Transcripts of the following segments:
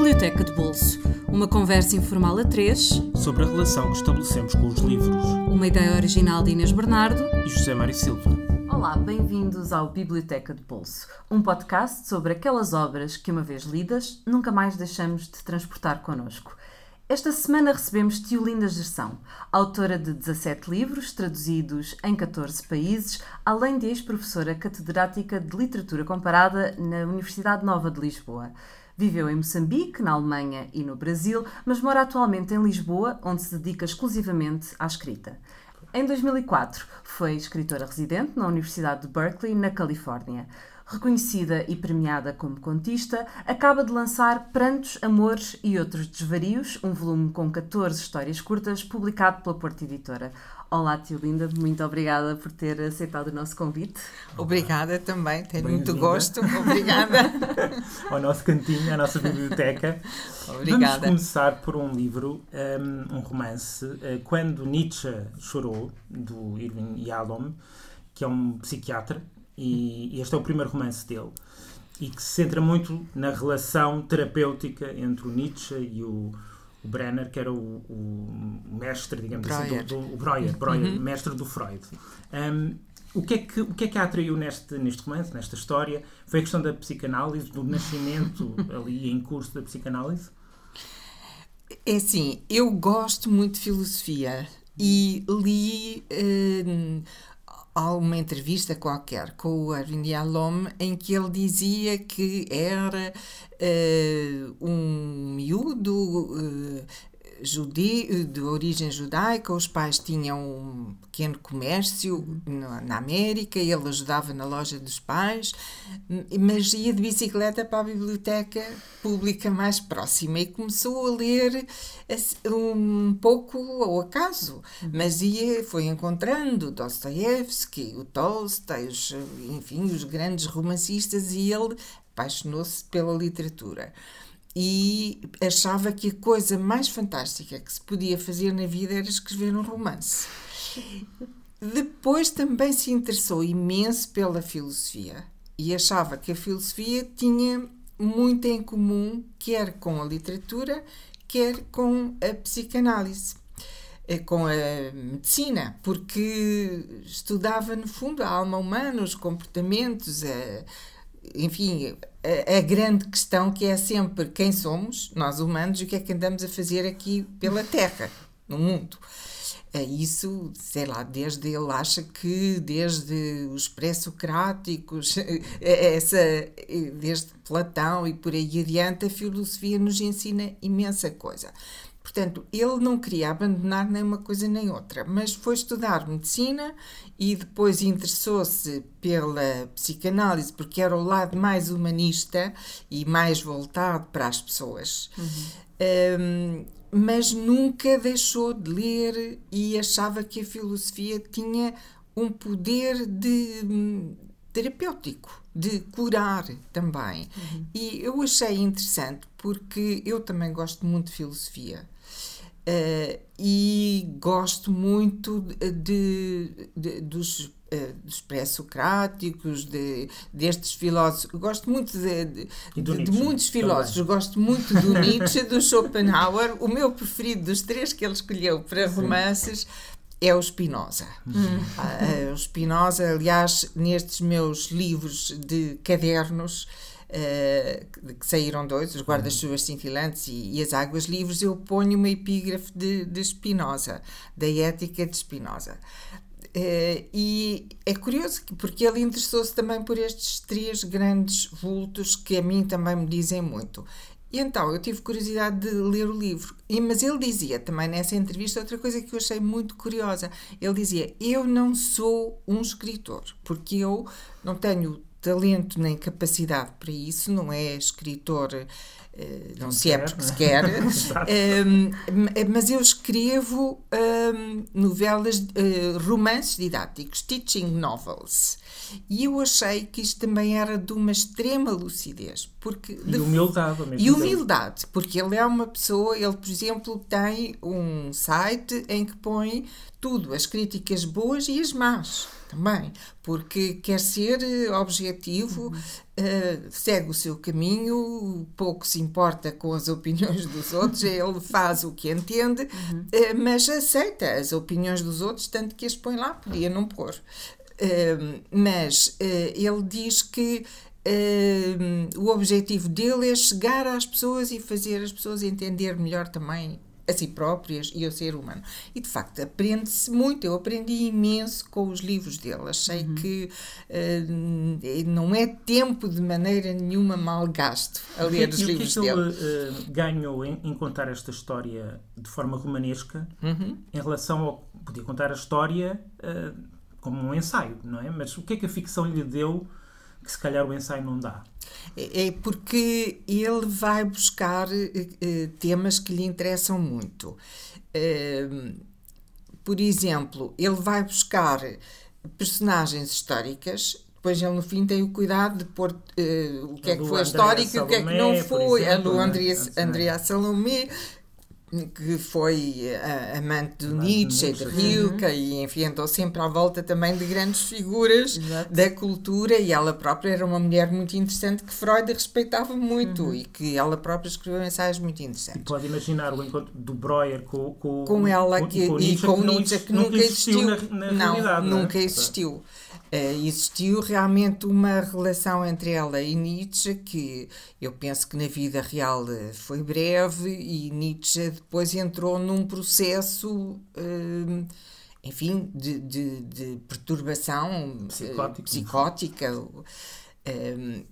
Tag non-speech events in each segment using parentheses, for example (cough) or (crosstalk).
Biblioteca de Bolso, uma conversa informal a três sobre a relação que estabelecemos com os livros. Uma ideia original de Inês Bernardo e José Mário Silva. Olá, bem-vindos ao Biblioteca de Bolso, um podcast sobre aquelas obras que, uma vez lidas, nunca mais deixamos de transportar connosco. Esta semana recebemos Tiolinda Gerção, autora de 17 livros traduzidos em 14 países, além de ex-professora catedrática de Literatura Comparada na Universidade Nova de Lisboa. Viveu em Moçambique, na Alemanha e no Brasil, mas mora atualmente em Lisboa, onde se dedica exclusivamente à escrita. Em 2004, foi escritora residente na Universidade de Berkeley, na Califórnia. Reconhecida e premiada como contista, acaba de lançar Prantos, Amores e Outros Desvarios, um volume com 14 histórias curtas, publicado pela Porta Editora. Olá, tio Linda, muito obrigada por ter aceitado o nosso convite. Obrigada também, tenho muito gosto. Obrigada. (laughs) Ao nosso cantinho, à nossa biblioteca. Obrigada. Vamos começar por um livro, um, um romance, uh, Quando Nietzsche Chorou, do Irving Yalom, que é um psiquiatra, e este é o primeiro romance dele. E que se centra muito na relação terapêutica entre o Nietzsche e o o Brenner, que era o, o mestre, digamos Breuer. assim, do, do o Breuer, Breuer uhum. mestre do Freud. Um, o que, é que, o que é que a atraiu neste, neste romance, nesta história? Foi a questão da psicanálise, do nascimento (laughs) ali em curso da psicanálise? É assim, eu gosto muito de filosofia e li uh, há uma entrevista qualquer com o Arvind Yalom em que ele dizia que era uh, um miúdo uh, judeu, de origem judaica, os pais tinham um pequeno comércio na, na, América, ele ajudava na loja dos pais, mas ia de bicicleta para a biblioteca pública mais próxima e começou a ler um pouco ao acaso, mas ia, foi encontrando Dostoiévski, o Tolstói, os, enfim, os grandes romancistas e ele apaixonou-se pela literatura e achava que a coisa mais fantástica que se podia fazer na vida era escrever um romance. Depois também se interessou imenso pela filosofia e achava que a filosofia tinha muito em comum, quer com a literatura, quer com a psicanálise, eh, com a medicina, porque estudava, no fundo, a alma humana, os comportamentos, a, enfim, a, grande questão que é sempre quem somos, nós humanos, e o que é que andamos a fazer aqui pela Terra, no mundo. É isso, sei lá, desde ele acha que desde os pré-socráticos, (laughs) essa, desde Platão e por aí adiante, a filosofia nos ensina imensa coisa. Portanto, ele não queria abandonar nem uma coisa nem outra, mas foi estudar medicina e depois interessou-se pela psicanálise, porque era o lado mais humanista e mais voltado para as pessoas. Uhum. Um, mas nunca deixou de ler e achava que a filosofia tinha um poder de hum, terapêutico, de curar também. Uhum. E eu achei interessante porque eu também gosto muito de filosofia. Uh, e gosto muito de, de dos, uh, dos pré-socráticos, de, destes filósofos. Gosto muito de, de, de, de muitos filósofos. Também. Gosto muito do (laughs) Nietzsche, do Schopenhauer. O meu preferido dos três que ele escolheu para romances é o Spinoza. Uh, o Spinoza, aliás, nestes meus livros de cadernos uh, que saíram dois, Os Guardas-Chuvas Cintilantes e, e, As Águas Livres, eu ponho uma epígrafe de, de Spinoza, da Ética de Spinoza. Uh, e é curioso porque ele interessou-se também por estes três grandes vultos que a mim também me dizem muito. E então eu tive curiosidade de ler o livro, e, mas ele dizia também nessa entrevista outra coisa que eu achei muito curiosa. Ele dizia: Eu não sou um escritor, porque eu não tenho talento nem capacidade para isso, não é escritor, não, se é porque se quer, (laughs) um, mas eu escrevo um, novelas, romances didáticos, teaching novels. E eu achei que isto também era de uma extrema lucidez. Porque e humildade. E humildade, porque ele é uma pessoa, ele, por exemplo, tem um site em que põe tudo, as críticas boas e as más também, porque quer ser eh, objetivo, uhum. uh, segue o seu caminho, pouco se importa com as opiniões dos outros, (laughs) ele faz o que entende, uhum. uh, mas aceita as opiniões dos outros, tanto que as põe lá, podia não pôr. Uh, mas ele diz que o objetivo dele é chegar às pessoas e fazer as pessoas entender melhor também a si próprias e ao ser humano. E de facto aprende-se muito. Eu aprendi imenso com os livros dele. Achei uhum. que uh, não é tempo de maneira nenhuma mal gasto a ler os livros dele. O que ele uh, ganhou em, em, contar esta história de forma romanesca uhum. em relação ao. Podia contar a história uh, como um ensaio, não é? Mas o que é que a ficção lhe deu que se calhar o ensaio não dá? É, é porque ele vai buscar uh, temas que lhe interessam muito. Uh, por exemplo, ele vai buscar personagens históricas depois ele no fim tem o cuidado de pôr uh, o que é que foi histórico e o que é que não foi. Exemplo, a do Andrea, Andrea Salomé que foi uh, amante do Nietzsche, de Rilke, uhum. e enfim, andou sempre à volta também de grandes figuras Exato. da cultura, e ela própria era uma mulher muito interessante que Freud respeitava muito uhum. e que ela própria escreveu ensaios muito interessantes. E pode imaginar o encontro do Breuer com, com, com ela que, com, com e com Nietzsche, que, nunca existiu. Na, na não, realidade, nunca é? existiu. Existiu realmente uma relação entre ela e Nietzsche que eu penso que na vida real eh, foi breve e Nietzsche depois entrou num processo, uh, enfim, de, de, de perturbação psicótica. psicótica. Uh,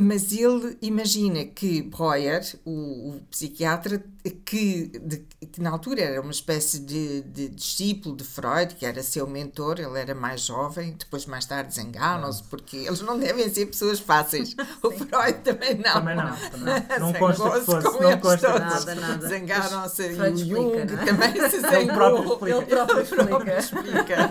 mas ele imagina que Breuer, o, o psiquiatra, que, de, que, na altura era uma espécie de, de, discípulo de Freud, que era seu mentor, ele era mais jovem, depois mais tarde desenganam-se, porque eles não devem ser pessoas fáceis. (laughs) o Freud também não. Também não. Também. Não (laughs) consta que fosse. Não consta nada, nada. Zangaram-se. E o Jung explica, também se (laughs) zangou. Ele próprio explica. Ele próprio explica.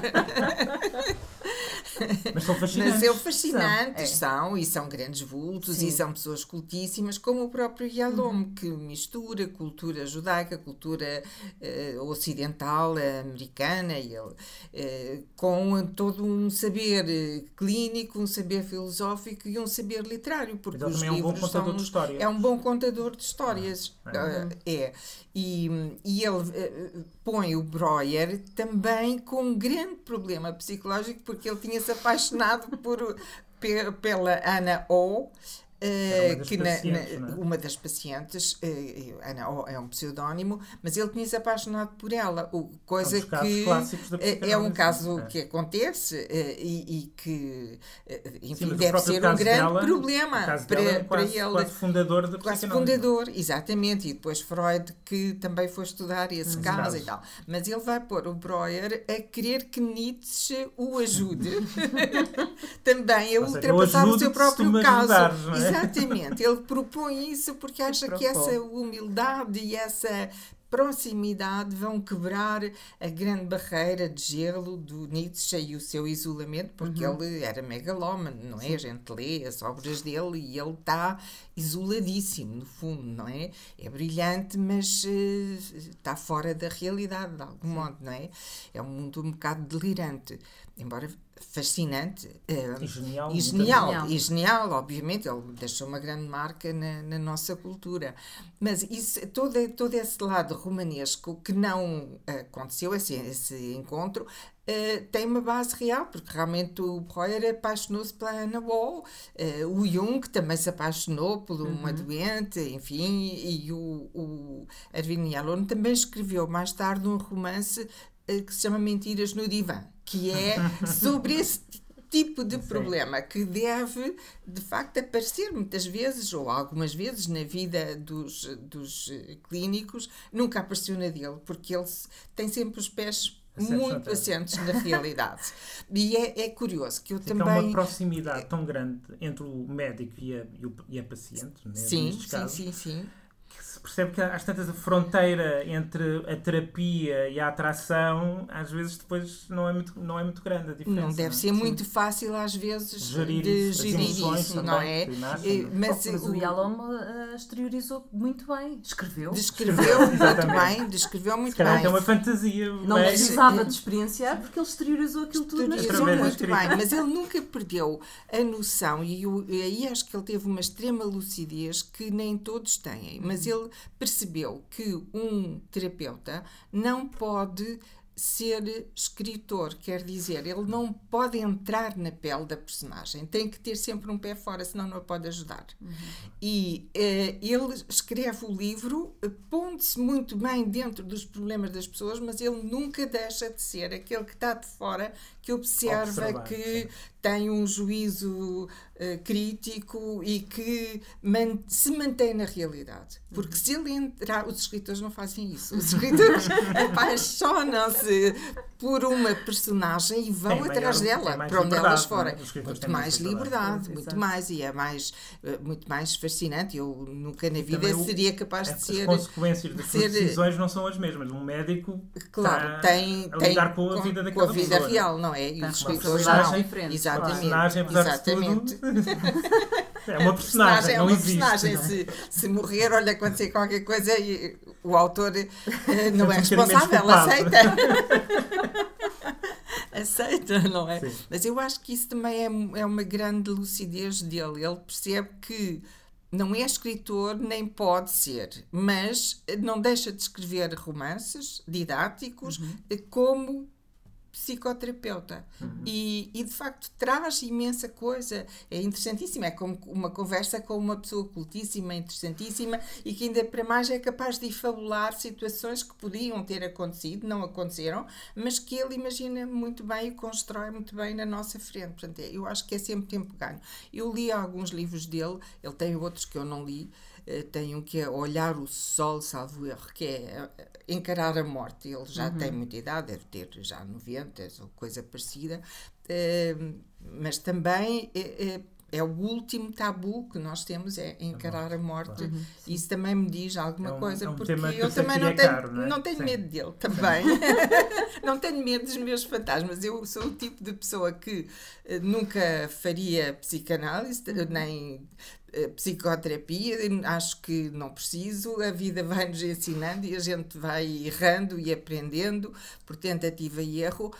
Mas são fascinantes. Mas são fascinantes, são, é. são e são grandes vultos Sim. e são pessoas cultíssimas, como o próprio Yalom, uhum. que mistura cultura judaica, cultura uh, ocidental, americana, e ele, uh, com todo um saber eh, clínico, um saber filosófico e um saber literário, porque os é um bom contador são, de histórias. É um bom contador de histórias. Ah, é. Uh, é. E, e ele põe o Breuer também com um grande problema psicológico, porque ele tinha apaixonado por, pela Ana O. Uh, que na, na, é? uma das pacientes, uh, Ana O é um pseudónimo, mas ele tinha se apaixonado por ela, o, coisa é que é um caso é. que acontece uh, e, e, que enfim, Sim, deve ser um grande dela, problema para, é quase, para ele. Quase fundador da Quase fundador, exatamente, e depois Freud que também foi estudar esse hum, caso e tal. Mas ele vai pôr o Breuer a querer que Nietzsche o ajude (laughs) também a ultrapassar o seu próprio caso. Ajudares, Exatamente, ele propõe isso porque acha que essa humildade e essa proximidade vão quebrar a grande barreira de gelo do Nietzsche e o seu isolamento, porque uhum. ele era megalómano, não é? Sim. A gente lê as obras dele e ele está isoladíssimo, no fundo, não é? É brilhante, mas uh, está fora da realidade, de algum Sim. modo, não é? É um mundo um bocado delirante, embora fascinante uh, e genial, e genial, e genial, obviamente, ele deixou uma grande marca na, na nossa cultura. Mas isso, todo, todo esse lado romanesco que não aconteceu, esse, esse encontro, Uh, tem uma base real, porque realmente o Breuer apaixonou-se pela Anna Wall, uh, o Jung também se apaixonou por uma uhum. doente, enfim, e o, o Erwin Yalom também escreveu mais tarde um romance uh, que se chama Mentiras no Divã que é sobre esse tipo de problema que deve, de facto, aparecer muitas vezes, ou algumas vezes, na vida dos, dos clínicos, nunca apareceu na dele, porque ele tem sempre os pés muito assentes na realidade. (laughs) e é, é, curioso que eu também. Há uma proximidade tão grande entre o médico e a, e, a paciente, né, sim, sim, sim, sim se percebe que às tantas a fronteira entre a terapia e a atração às vezes depois não é muito, não é muito grande a diferença. Não deve é? ser muito fácil às vezes Gerir de isso, gerir isso, também não é? nascem, Eh, não é? Mas, Mas o o- Yalom uh, exteriorizou muito bem. Escreveu. descreveu (laughs) muito bem, descreveu muito bem. tem uma fantasia. Não mas- precisava de experienciar porque ele exteriorizou aquilo tudo Exteriorizou muito escrita. bem, mas ele nunca perdeu a noção, e e aí acho que ele teve uma extrema lucidez que nem todos têm, mas Uhum. Ele percebeu que um terapeuta não pode ser escritor, quer dizer, ele não pode entrar na pele da personagem, tem que ter sempre um pé fora, senão não a pode ajudar. E eh, ele escreve o livro, pondo-se muito bem dentro dos problemas das pessoas, mas ele nunca deixa de ser aquele que está de fora, que observa, que. Tem um juízo eh, crítico e que man- se mantém na realidade. Porque se ele entrar, os escritores não fazem isso. Os escritores (laughs) apaixonam-se por uma personagem e vão Tem atrás maior- dela, para onde elas é? forem. Muito mais liberdade. Exato. muito mais, e é mais, eh, muito mais fascinante. Eu nunca na vida seria capaz de As ser. consequências das ser- decisões não são as mesmas. Um médico Claro, está tem, a tem lidar com a vida daquela com a vida pessoa. real, não é? E os escritores não. diferentes, A Exatamente. personagem, Exatamente. tudo, (laughs) é uma personagem, é não uma existe. personagem. não é? Se, se morrer, olha, acontecer qualquer coisa, e o autor eh, (laughs) não é responsável, aceita. (laughs) aceita, não é? Sim. Mas eu acho que isso também é, é uma grande lucidez dele. Ele percebe que não é escritor, nem pode ser, mas não deixa de escrever romances didáticos eh, como psicoterapeuta. E, e de facto traz imensa coisa. É interessantíssimo, é como uma conversa com uma pessoa cultíssima, interessantíssima e que ainda para mais é capaz de fabular situações que podiam ter acontecido, não aconteceram mas que ele imagina muito bem e constrói muito bem na nossa frente. Portanto, é- eu acho que é sempre tempo ganho. Eu li alguns livros dele, ele tem outros que eu não li tem um que é Olhar o Sol, salvo erro, que é eh, encarar a morte. Ele já tem muita idade, deve ter já 90 ou coisa parecida, eh, mas também eh, eh, é o último tabu que nós temos, é encarar a morte. Isso também me diz alguma É um- coisa, é um porque eu também não é tenho, caro, não é? não tenho Sim. medo dele (laughs) também. (laughs) não tenho medo dos meus fantasmas. Eu sou o tipo de pessoa que eh, nunca faria psicanálise, Uhum. nem eh, psicoterapia, acho que não preciso, a vida vai-nos ensinando e a gente vai errando e aprendendo por tentativa e erro.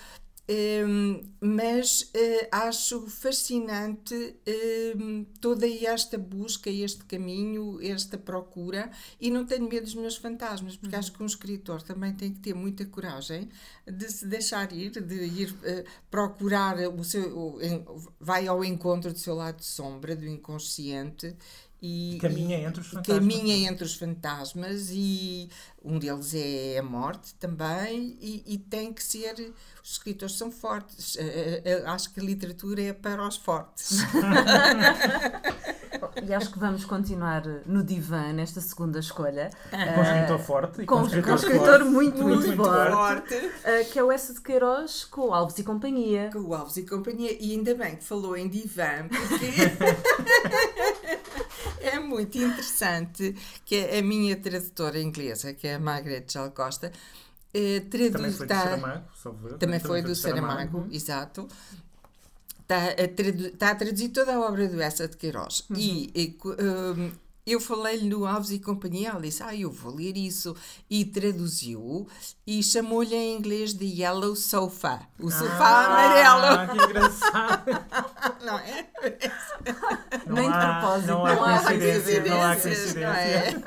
Hum, mas eh, acho fascinante hum, toda esta busca, este caminho, esta procura, e não tenho medo dos meus fantasmas, porque acho que um escritor também tem que ter muita coragem de se deixar ir, de ir eh, procurar o seu. o- vai ao encontro do seu lado de sombra, do inconsciente. E, Caminha e- entre os fantasmas. Caminha entre os fantasmas e um deles é a morte também e, e tem que ser os escritores são fortes Eh, eh, acho que a literatura é para os fortes (laughs) E acho que vamos continuar no divã nesta segunda escolha. Com um escritor forte e Com, com um com escritor, um escritor forte. muito, muito, muito forte, forte uh, que é o Essa de Queiroz com Alves e Companhia. com o Alves e companhia e ainda bem que falou em divã porque (laughs) é muito interessante que a minha tradutora inglesa que é a Margaret Jal Costa eh, Também traduz foi do tá- Saramago, salvo erro. Também foi do Saramago, exato. Está a, tradu- está a traduzir toda a obra do Essa de Queiroz. E, e co- hum, eu falei-lhe no Alves e Companhia, ela disse, ah, eu vou ler isso. E traduziu e chamou-lhe em inglês de Yellow Sofa. O sofá amarelo. Ah, (laughs) que engraçado. (laughs) Não é? Nem de há- propósito, Não há não há coincidência. Não há coincidências, não é?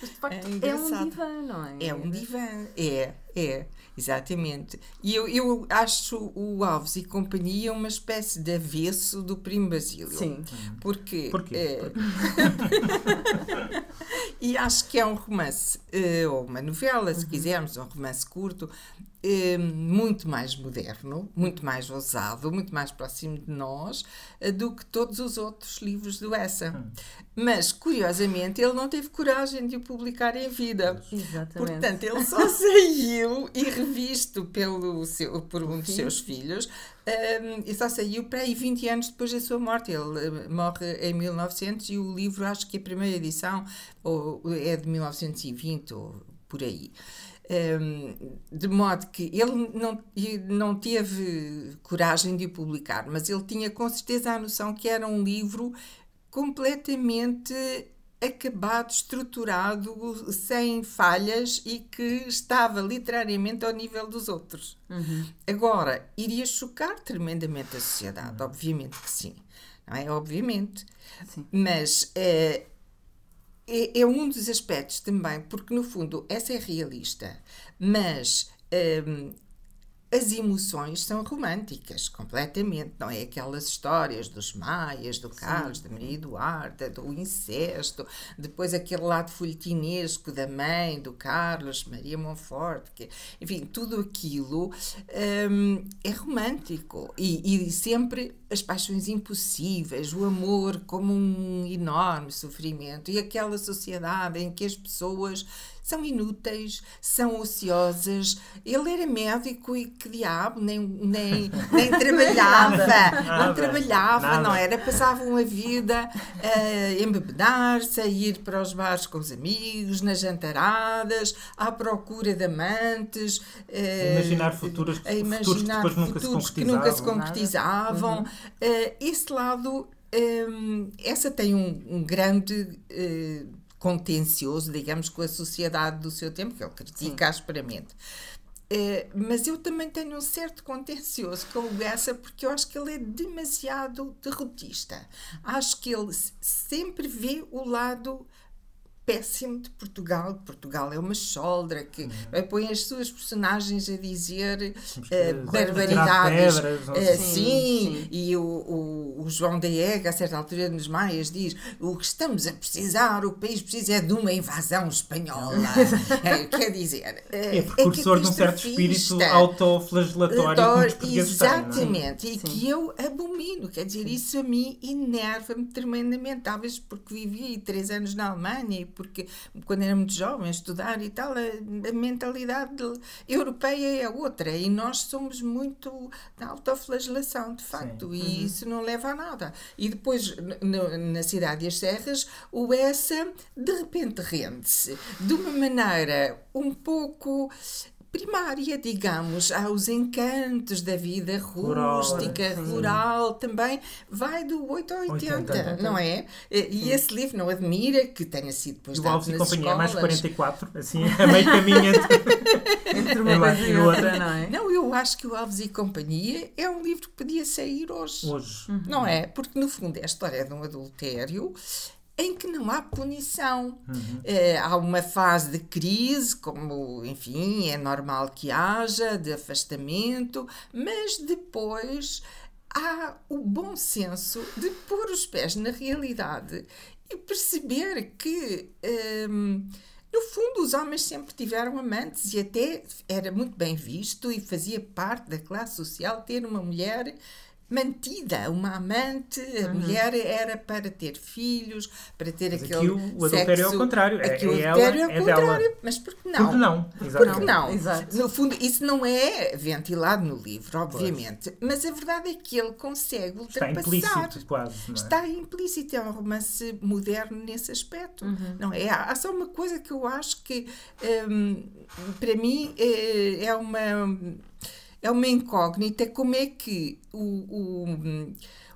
Mas de facto É é, um divã, não é? É um divã, é, é, exatamente. E eu, eu acho o Alves e Companhia uma espécie de avesso do Primo Basílio. Sim. Porque, Porquê? é, (laughs) e acho que é um romance, eh, ou uma novela, se quisermos, um romance curto, muito mais moderno, muito mais ousado, muito mais próximo de nós eh, do que todos os outros livros do Essa. Hum. Mas, curiosamente, ele não teve coragem de o publicar em vida. Exatamente. Portanto, ele só (laughs) saiu e revisto pelo seu, por um dos seus filhos um, e só saiu para aí 20 anos depois da sua morte. Ele morre em 1900 e o livro, acho que a primeira edição ou, é de 1920 ou por aí. Um, de modo que ele não, não teve coragem de o publicar, mas ele tinha com certeza a noção que era um livro completamente acabado, estruturado, sem falhas e que estava literariamente ao nível dos outros. Uhum. Agora, iria chocar tremendamente a sociedade, obviamente que sim, não é? Obviamente. Sim. Mas é, é, é, um dos aspectos também, porque no fundo essa é realista, mas hum, as emoções são românticas, completamente, não é? Aquelas histórias dos maias, do Carlos, Sim. da Maria Eduarda, do incesto, depois aquele lado folhetinesco da mãe, do Carlos, Maria Monfort, que, enfim, tudo aquilo hum, é romântico e, e sempre as paixões impossíveis, o amor como um enorme sofrimento e aquela sociedade em que as pessoas são inúteis, são ociosas. Ele era médico e que diabo, nem, nem, nem trabalhava, (laughs) não trabalhava, Nada. não era? Passavam a vida a embebedar-se, a ir para os bares com os amigos, nas jantaradas, à procura de amantes. A imaginar futuros, a imaginar futuros que nunca futuros se que nunca se concretizavam. Uhum. esse lado, essa tem um, um grande. Contencioso, digamos, com a sociedade do seu tempo, que ele critica asperamente. Uh, mas eu também tenho um certo contencioso com o Bessa porque eu acho que ele é demasiado derrotista. Acho que ele sempre vê o lado péssimo de Portugal. Portugal é uma choldra que uhum. põe as suas personagens a dizer uh, barbaridades. Pedras, uh, sim, sim, e o, o, o, João da Ega, a certa altura nos Maias, diz: o que estamos a precisar, o país precisa é de uma invasão espanhola. é, (laughs) quer dizer, uh, é precursor é de um certo espírito autoflagelatório portugueses Exatamente, é? e que eu abomino. Quer dizer, isso a mim enerva-me tremendamente. Talvez porque vivi três anos na Alemanha e porque quando era muito jovem, estudar e tal, a, a mentalidade europeia é outra e nós somos muito da autoflagelação, de facto, Sim. e uhum. isso não leva a nada. E depois, na Cidade e as Serras, o Essa de repente rende-se de uma maneira um pouco primária, digamos, aos encantos da vida rústica, rural, rural também, vai do 8 ao 80, 80 não é? E esse livro não admira que tenha sido depois dado nas Companhia escolas. é mais 44, assim, a (laughs) meio caminho entre, (laughs) entre uma coisa e outra, não é? Não, eu acho que o Alves e Companhia é um livro que podia sair hoje. Hoje. Uhum. Não é? Porque, no fundo, é a história de um adultério em que não há punição. Uhum. É, há uma fase de crise, como, enfim, é normal que haja, de afastamento, mas depois há o bom senso de pôr os pés na realidade e perceber que. Hum, no fundo, os homens sempre tiveram amantes e até era muito bem visto e fazia parte da classe social ter uma mulher mantida, uma amante, a uhum. mulher era para ter filhos, para ter mas aquele aqui o, o adultério sexo, é ao contrário, é, aqui o é adultério ela, é ao contrário, dela. mas por que não? Porque não, Porque não? Exato. No fundo, isso não é ventilado no livro, obviamente, pois. mas a verdade é que ele consegue ultrapassar. Está implícito quase, é? Está implícito, é um romance moderno nesse aspecto, uhum. não é? Há, só uma coisa que eu acho que, hum, para mim, é, é uma é uma incógnita como é que o, o,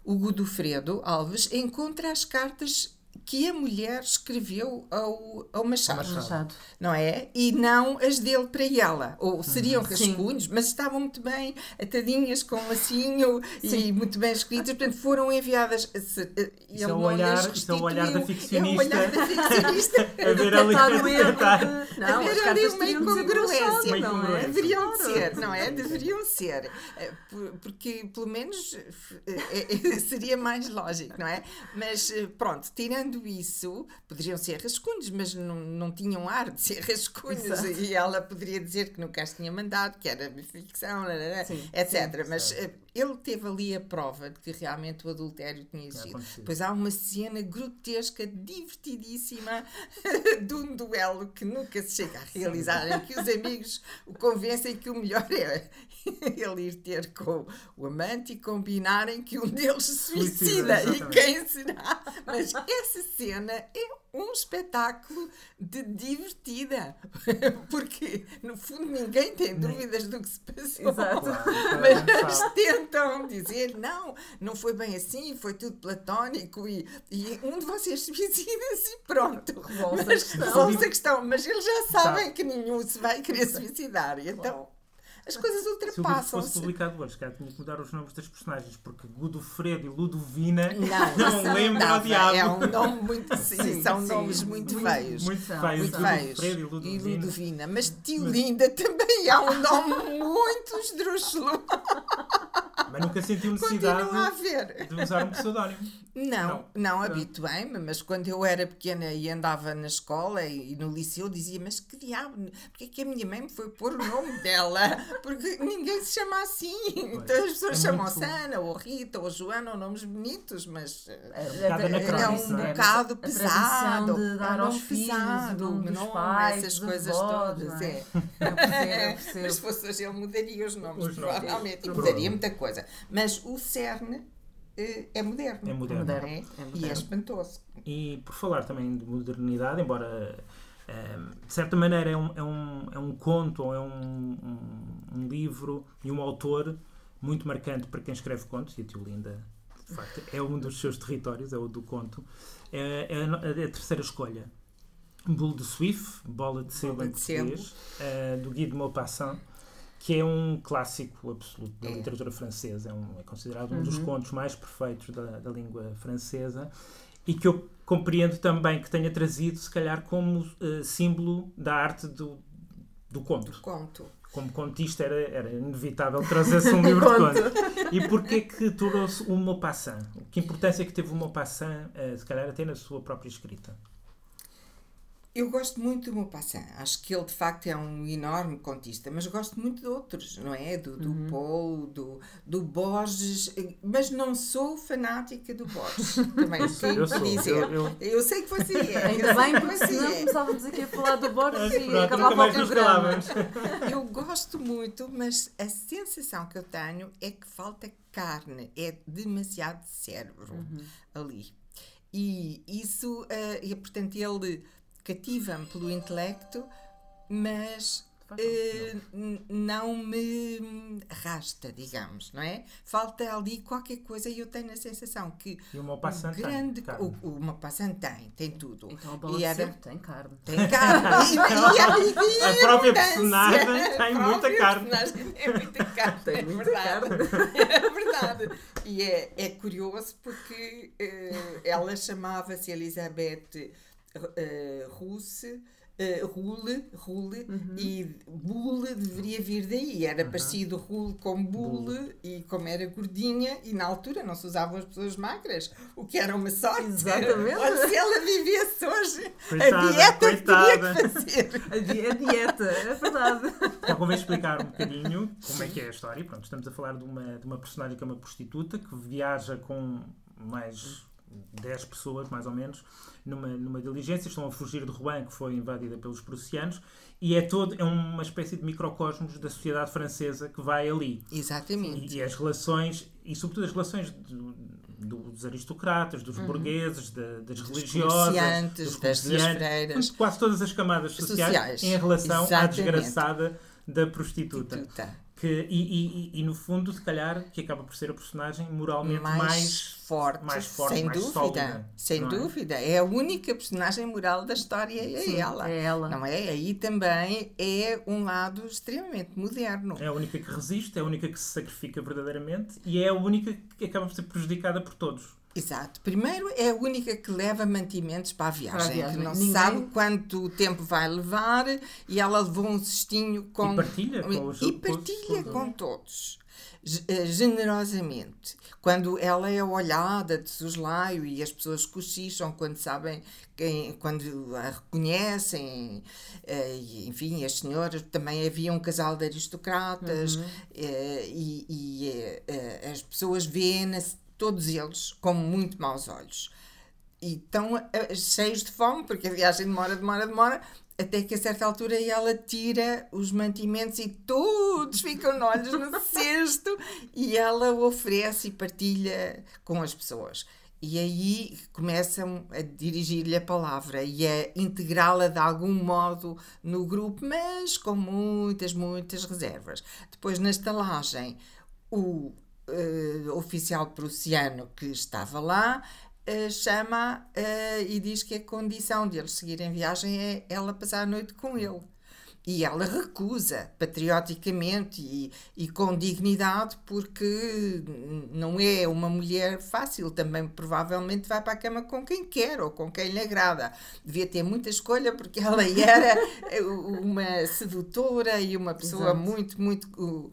o Godofredo Alves encontra as cartas que a mulher escreveu ao, ao Machado, Machado, não é? E não as dele para ela. Ou seriam uhum. rascunhos, mas estavam muito bem atadinhas com um lacinho Sim. e muito bem escritas, portanto foram enviadas. Eh, isso é o olhar, isso é o olhar da ficcionista. É o olhar da ficcionista. (laughs) a ver ali. (laughs) Não, a ver ali uma incongruência, não é? Deveriam de ser, não é? Deveriam ser. Eh, porque, pelo menos, eh, (laughs) seria mais lógico, não é? Mas, pronto, tirando quando isso, poderiam ser rascunhos, mas não, não tinham ar de ser (laughs) rascunhos, Exato. e ela poderia dizer que nunca as tinha mandado, que era ficção, Sim, etc. mas certo. eh, ele teve ali a prova de que realmente o adultério tinha existido. acontecido. Pois há uma cena grotesca, divertidíssima, (laughs) de um duelo que nunca se chega a realizar, em que os amigos o convencem que o melhor é (laughs) ele ir ter com o amante e combinarem que um deles se Suicida, suicida. E quem será? Mas essa cena é um espetáculo de divertida. (laughs) Porque, no fundo, ninguém tem dúvidas do que se passou. Exato. Mas tentam dizer, não, não foi bem assim, foi tudo platónico e, e um de vocês suicida-se e pronto. Resolve-se a Mas questão. Mas eles já sabem Sabe. que nenhum se vai querer suicidar. E então as coisas Se o livro fosse publicado hoje, cara, tinha que mudar os nomes das personagens, porque Godofredo e Ludovina Não, (laughs) não dava. diabo. É um nome muito. (laughs) Sim, são sim. nomes muito, feios. Muito São, feio. muito feios. Godofredo e E Ludovina. Ludovina. Mas tio Linda também é um nome muito esdrúxulo. (laughs) Mas nunca sentiu necessidade de usar um pseudónimo. Não, Não. não, habituei-me, mas quando eu era pequena e andava na escola e, e no liceu, dizia: Mas que diabo, porque é que a minha mãe me foi pôr o nome dela? (laughs) Porque ninguém se chama assim. Então as pessoas é chamam-se muito- Ana, ou Rita, ou Joana, ou nomes bonitos, mas. eh, É, bocado é- é um é? bocado a pesado. tradição de é um dar aos filhos pesado, nome dos pais, essas coisas avós, todas. é? é. (laughs) Eu percebo, eu percebo. Mas se fosse hoje ele mudaria os nomes, Os nomes. provavelmente, e mudaria muita coisa. Mas o cerne eh, é moderno. É moderno. não moderno, é? é E é moderno. espantoso. E por falar também de modernidade, embora ehm, de certa maneira é um, é um, é um conto ou é um, um, um livro e um autor muito marcante para quem escreve contos, e a Tio Linda, de facto, é um dos seus territórios, é o do conto, é, é a é a terceira escolha. Bull de Swift, Bola de Sebo Bola em português, eh, do Guy de Maupassant, que é um clássico absoluto da É. literatura francesa, é, um- é considerado um dos Uhum. contos mais perfeitos da, da língua francesa e que eu compreendo também que tenha trazido, se calhar, como eh, símbolo da arte do, do conto. Conto. Como contista era, era inevitável trazer-se um (laughs) livro de Conto. E porquê que trouxe o Maupassant? Que importância que teve o Maupassant, eh, se calhar até na sua própria escrita? Eu gosto muito do Maupassant. Acho que ele, de facto, é um enorme contista, mas gosto muito de outros, não é? Do, do Uhum. Paul, do, do Borges, mas não sou fanática do Borges. Também tenho que sou. dizer. Eu- eu- Eu sei que você é. Ainda bem, que porque senão é. começávamos aqui a falar do Borges e Pronto, acabava o programa. Eu gosto muito, mas a sensação que eu tenho é que falta carne, é demasiado cérebro ali. E isso, eh, e portanto, ele cativa-me pelo intelecto, mas eh, não me arrasta, digamos, não é? Falta ali qualquer coisa e eu tenho a sensação que E o Maupassant o tem grande, carne. o, o Maupassant tem, tem tudo. Então E de era- tem carne. tem carne. (laughs) E, e, e, e A própria personagem A tem muita carne. personagem tem muita (laughs) carne. Tem é muita verdade. carne. (laughs) É verdade. E é, é curioso porque eh, ela chamava-se Elizabeth eh, Russe. eh, Rule, Rule Uhum. e Bulle deveria vir daí. Era parecido Rule com Bulle e como era gordinha, e na altura não se usavam as pessoas magras, o que era uma sorte. Exatamente. Olha, se ela vivesse hoje, Coitada, a dieta que teria que fazer. A, di- a dieta, é verdade. Então convém explicar um bocadinho como é que é a história. Pronto, estamos a falar de uma, de uma personagem que é uma prostituta que viaja com mais 10 pessoas, mais ou menos, numa, numa diligência. Estão a fugir de Rouen, que foi invadida pelos prussianos, e é todo é uma espécie de microcosmos da sociedade francesa que vai ali. Exatamente. E, e as relações, e sobretudo as relações do- do- dos aristocratas, dos burgueses, da- das religiosas, comerciantes, dos das- das freiras. quase todas as camadas sociais, Sociais. em relação à Exatamente. desgraçada da prostituta. Prostituta. Que, e, e- e- no fundo, se calhar, que acaba por ser a personagem moralmente mais, mais, forte, mais forte, sem mais dúvida, sólida, sem é? dúvida. É? a única personagem moral da história, é Sim, ela. é ela. Não é? Aí também é um lado extremamente moderno. É a única que resiste, é a única que se sacrifica verdadeiramente e é a única que acaba por ser prejudicada por todos. Exato. Primeiro é a única que leva mantimentos para a viagem, Para a viagem. que não se Ninguém- sabe quanto tempo vai levar e ela levou um cestinho com E partilha com os- e partilha com os- com todos eh, generosamente. quando ela é olhada de soslaio e as pessoas cochicham quando sabem, quem, quando a reconhecem, eh, enfim, as senhoras, também havia um casal de aristocratas uhum. Eh, e, e as pessoas veem todos eles com muito maus olhos. E estão cheios de fome, porque a viagem demora, demora, demora, até que a certa altura ela tira os mantimentos e todos ficam olhos no (laughs) cesto e ela oferece e partilha com as pessoas. E aí começam a dirigir-lhe a palavra e a integrá-la de algum modo no grupo, mas com muitas, muitas reservas. Depois, na estalagem, o uh, oficial prussiano que estava lá uh, chama uh, e diz que a condição de eles seguirem viagem é ela passar a noite com ele. E ela recusa, patrioticamente e, e com dignidade, porque não é uma mulher fácil, também provavelmente vai para a cama com quem quer ou com quem lhe agrada. Devia ter muita escolha, porque ela (laughs) era uma sedutora e uma pessoa Exato. muito, muito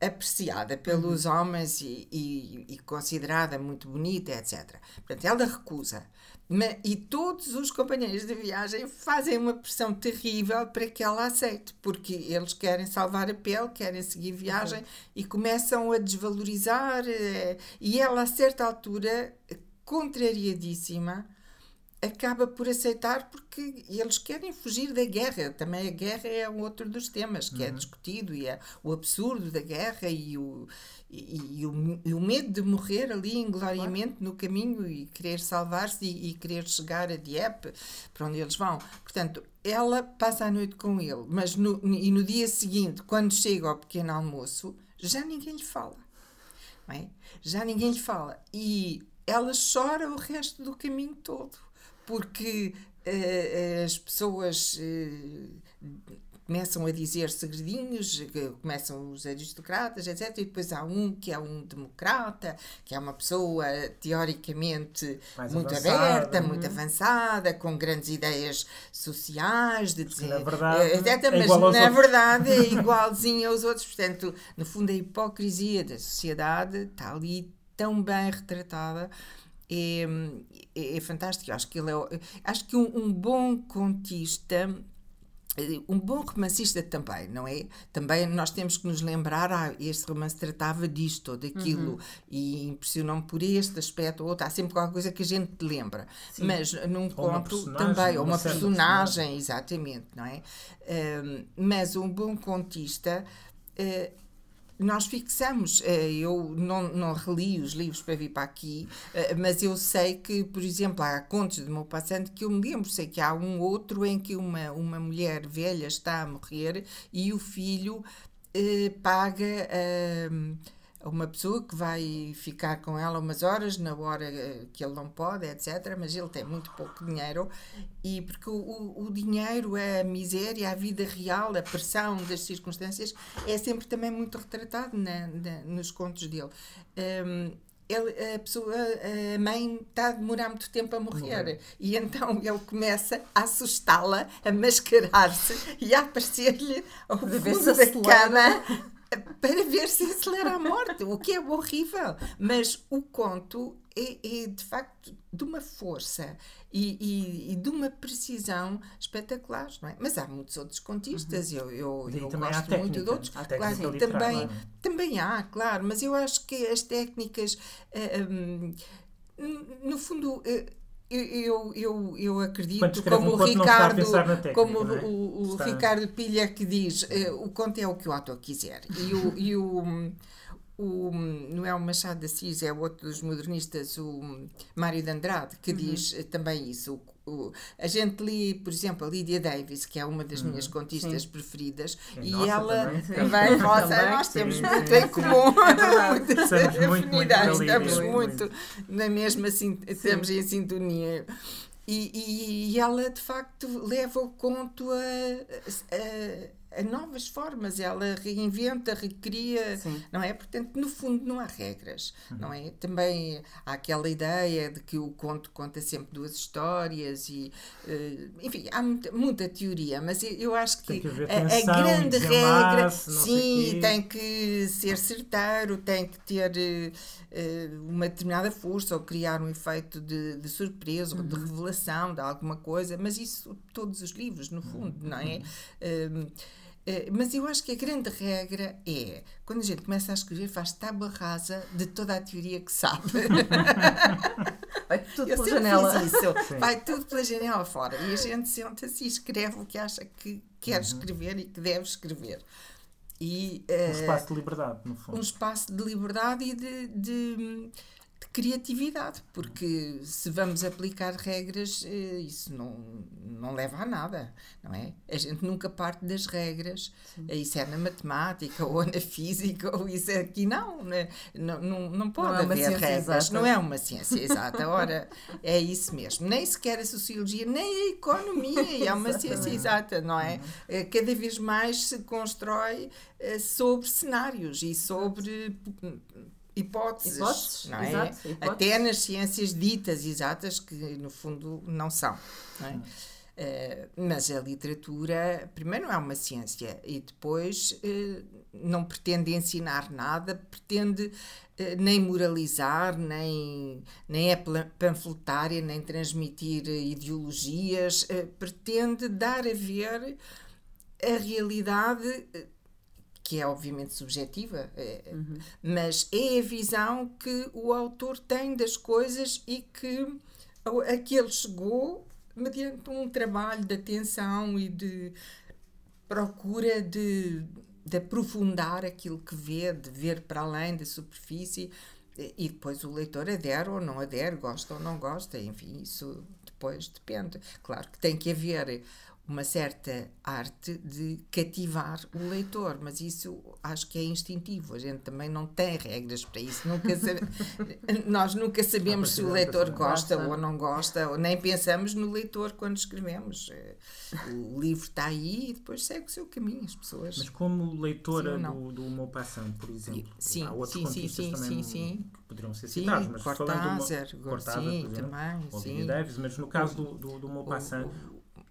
apreciada pelos uhum. homens e, e, e, considerada muito bonita, etc. Portanto, ela recusa. Mas, e todos os companheiros de viagem fazem uma pressão terrível para que ela aceite, porque eles querem salvar a pele, querem seguir viagem uhum. e começam a desvalorizar. Eh, e ela, a certa altura, contrariadíssima, acaba por aceitar porque eles querem fugir da guerra. Também a guerra é um outro dos temas que é uhum. é discutido e é o absurdo da guerra e o, e, e o, e o medo de morrer ali ingloriamente no caminho e querer salvar-se e, e, querer chegar a Dieppe, para onde eles vão. Portanto, ela passa a noite com ele, mas no, e no dia seguinte, quando chega ao pequeno almoço, já ninguém lhe fala. É? Já ninguém lhe fala. E ela chora o resto do caminho todo porque uh, as pessoas uh, começam a dizer segredinhos, começam os aristocratas, etc. E depois há um que é um democrata, que é uma pessoa teoricamente Mais muito avançada, aberta, muito uhum. avançada, com grandes ideias sociais, de dizer, na verdade, etc. É mas na outros. verdade é (laughs) igualzinho aos outros. Portanto, no fundo, a hipocrisia da sociedade está ali tão bem retratada é, é, é fantástico. Acho que ele é, acho que um, um bom contista um bom romancista também, não é? Também nós temos que nos lembrar, ah, este romance tratava disto ou daquilo uhum. e impressionou-me por este aspecto ou outro. Há sempre qualquer coisa que a gente lembra. Sim. Mas num ou conto também, ou uma, uma personagem, exatamente, não é? Um, mas um bom contista. Uh, nós fixamos, eh, eu não, não reli os livros para vir para aqui, eh, mas eu sei que, por exemplo, há contos de meu passante que eu me lembro, sei que há um outro em que uma, uma mulher velha está a morrer e o filho eh, paga. Eh, uma pessoa que vai ficar com ela umas horas na hora eh, que ele não pode, etc. Mas ele tem muito pouco dinheiro e porque o, o dinheiro, a miséria, a vida real, a pressão das circunstâncias é sempre também muito retratado na, na nos contos dele. Um, ele, a pessoa, a mãe está a demorar muito tempo a morrer e então ele começa a assustá-la, a mascarar-se e a aparecer-lhe ao fundo da cama (laughs) para ver se acelera a morte, o que é horrível. Mas o conto é, é de facto de uma força e, e, e, de uma precisão espetaculares, não é? Mas há muitos outros contistas, uhum. eu, eu, eu gosto técnica, muito de outros. Claro, também, também há, claro, mas eu acho que as técnicas, uh, um, no fundo. Uh, eu, eu, eu acredito, como um o Ricardo, técnica, como é? o, o Ricardo Pilha que diz, uh, o conto é o que o autor quiser. E o, e o, o Noel Machado de Assis é outro dos modernistas, o Mário de Andrade, que uhum. diz uh, também isso. O, a gente lê, por exemplo, a Lídia Davis, que é uma das uhum. minhas contistas sim. preferidas, é e ela também, (laughs) nossa, nós temos sim, muito sim, em comum, (laughs) muitas afinidades, estamos muito, na mesma, estamos em sintonia. E, e, e, ela de facto leva o conto a, a a novas formas, ela reinventa, recria, Sim. não é? Portanto, no fundo, não há regras, não é? Também há aquela ideia de que o conto conta sempre duas histórias e, eh, enfim, há muita, muita teoria, mas eu, acho que, que a, a grande regra, sim, tem que ser certeiro, tem que ter eh, uma determinada força ou criar um efeito de, de surpresa ou de revelação de alguma coisa, mas isso todos os livros, no fundo, não é? Um, eh, mas eu acho que a grande regra é quando a gente começa a escrever, faz tábua rasa de toda a teoria que sabe. (laughs) Vai tudo Eu pela janela. isso. Vai tudo pela janela fora. E a gente senta-se e escreve o que acha que quer escrever e que deve escrever. E, Um eh, espaço de liberdade, no fundo. um espaço de liberdade e de- de criatividade, porque se vamos aplicar regras, eh, isso não, não leva a nada, não é? A gente nunca parte das regras, Eh, isso é na matemática ou na física, ou isso é aqui, não, né? não, não, não pode é uma haver ciência regras, exata. não é uma ciência exata, ora, é isso mesmo, nem sequer a sociologia, nem a economia é uma ciência exata, não é? Eh, Cada vez mais se constrói sobre cenários e sobre hipóteses, Hipóteses, não é? exato, hipóteses. Até nas ciências ditas exatas, que no fundo não são. Não é? Eh, mas a literatura, primeiro, não é uma ciência e depois eh, não pretende ensinar nada, pretende eh, nem moralizar, nem, nem é panfletária, nem transmitir ideologias, pretende dar a ver a realidade que é obviamente subjetiva, eh, mas é a visão que o autor tem das coisas e que a que ele chegou mediante um trabalho de atenção e de procura de, de aprofundar aquilo que vê, de ver para além da superfície e depois o leitor adere ou não adere, gosta ou não gosta, enfim, isso depois depende. Claro que tem que haver uma certa arte de cativar o leitor, mas isso acho que é instintivo. A gente também não tem regras para isso. Nunca sabe- (laughs) Nós nunca sabemos se o leitor gosta ou não gosta, ou nem pensamos no leitor quando escrevemos. Eh, O livro está aí e depois segue o seu caminho. As pessoas. Mas como leitora Sim do, do Maupassant, por exemplo, Sim, há outros sim, sim, também sim, sim. que poderiam ser Sim, citados, mas falando Cortázar, do Mo- Cortázar, sim, por exemplo, também, sim. Davis, mas no caso do, do, do Maupassant,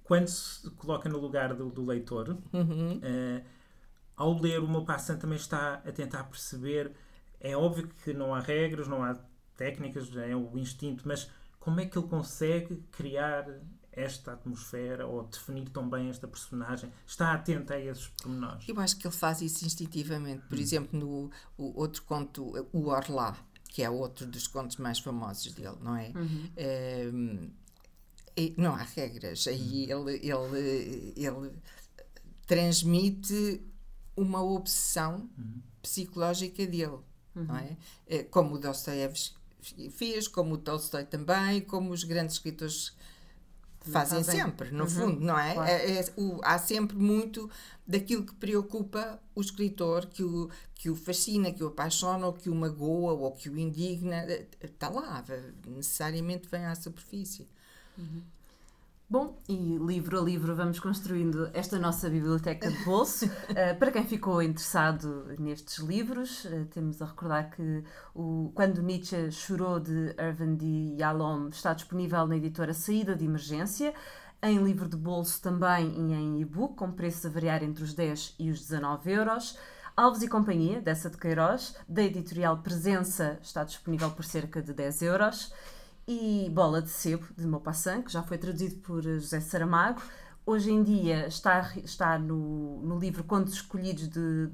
quando se coloca no lugar do, do leitor, Uhum. eh, ao ler o Maupassant também está a tentar perceber, é óbvio que não há regras, não há técnicas, é o instinto, mas como é que ele consegue criar esta atmosfera ou definir tão bem esta personagem? Está atento a esses pormenores? Eu acho que ele faz isso instintivamente. Por exemplo, no outro conto, O Orlá, que é outro dos contos mais famosos dele, não é? Ehm, e não há regras. Aí ele, ele, ele transmite uma obsessão psicológica dele, não é? Eh, Como o Dostoiévski fez, como o Tolstói também, como os grandes escritores fazem sempre, no Uhum, fundo, não é? claro. É- é- o- há sempre muito daquilo que preocupa o escritor, que o, que o fascina, que o apaixona, ou que o magoa, ou que o indigna, está lá, necessariamente vem à superfície. Bom, e livro a livro vamos construindo esta nossa biblioteca de bolso. Uh, (laughs) para quem ficou interessado nestes livros, uh, temos a recordar que o Quando Nietzsche Chorou de Irvin D. Yalom está disponível na editora Saída de Emergência, em livro de bolso também e em e-book, com preços a variar entre os 10 e os 19 euros. Alves e Companhia, dessa de Queiroz, da editorial Presença, está disponível por cerca de 10 euros. E Bola de Sebo, de Maupassant, que já foi traduzido por José Saramago. Hoje em dia está, está no, no livro Contos Escolhidos de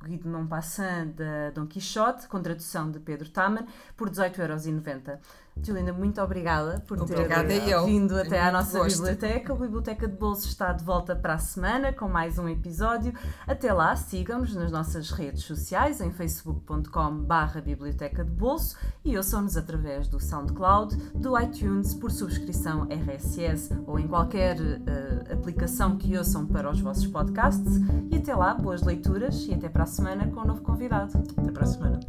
Guy de Maupassant, da Dom Quixote, com tradução de Pedro Taman, por 18,90€. Julinda, muito obrigada por ter Obrigada eh, eu. vindo até à nossa gosto. biblioteca. A Biblioteca de Bolso está de volta para a semana com mais um episódio. Até lá, sigam-nos nas nossas redes sociais em facebook.com/barra Biblioteca de Bolso e ouçam-nos através do SoundCloud, do iTunes por subscrição RSS ou em qualquer eh, aplicação que ouçam para os vossos podcasts. E até lá, boas leituras e até para a semana com um novo convidado. Até para a semana.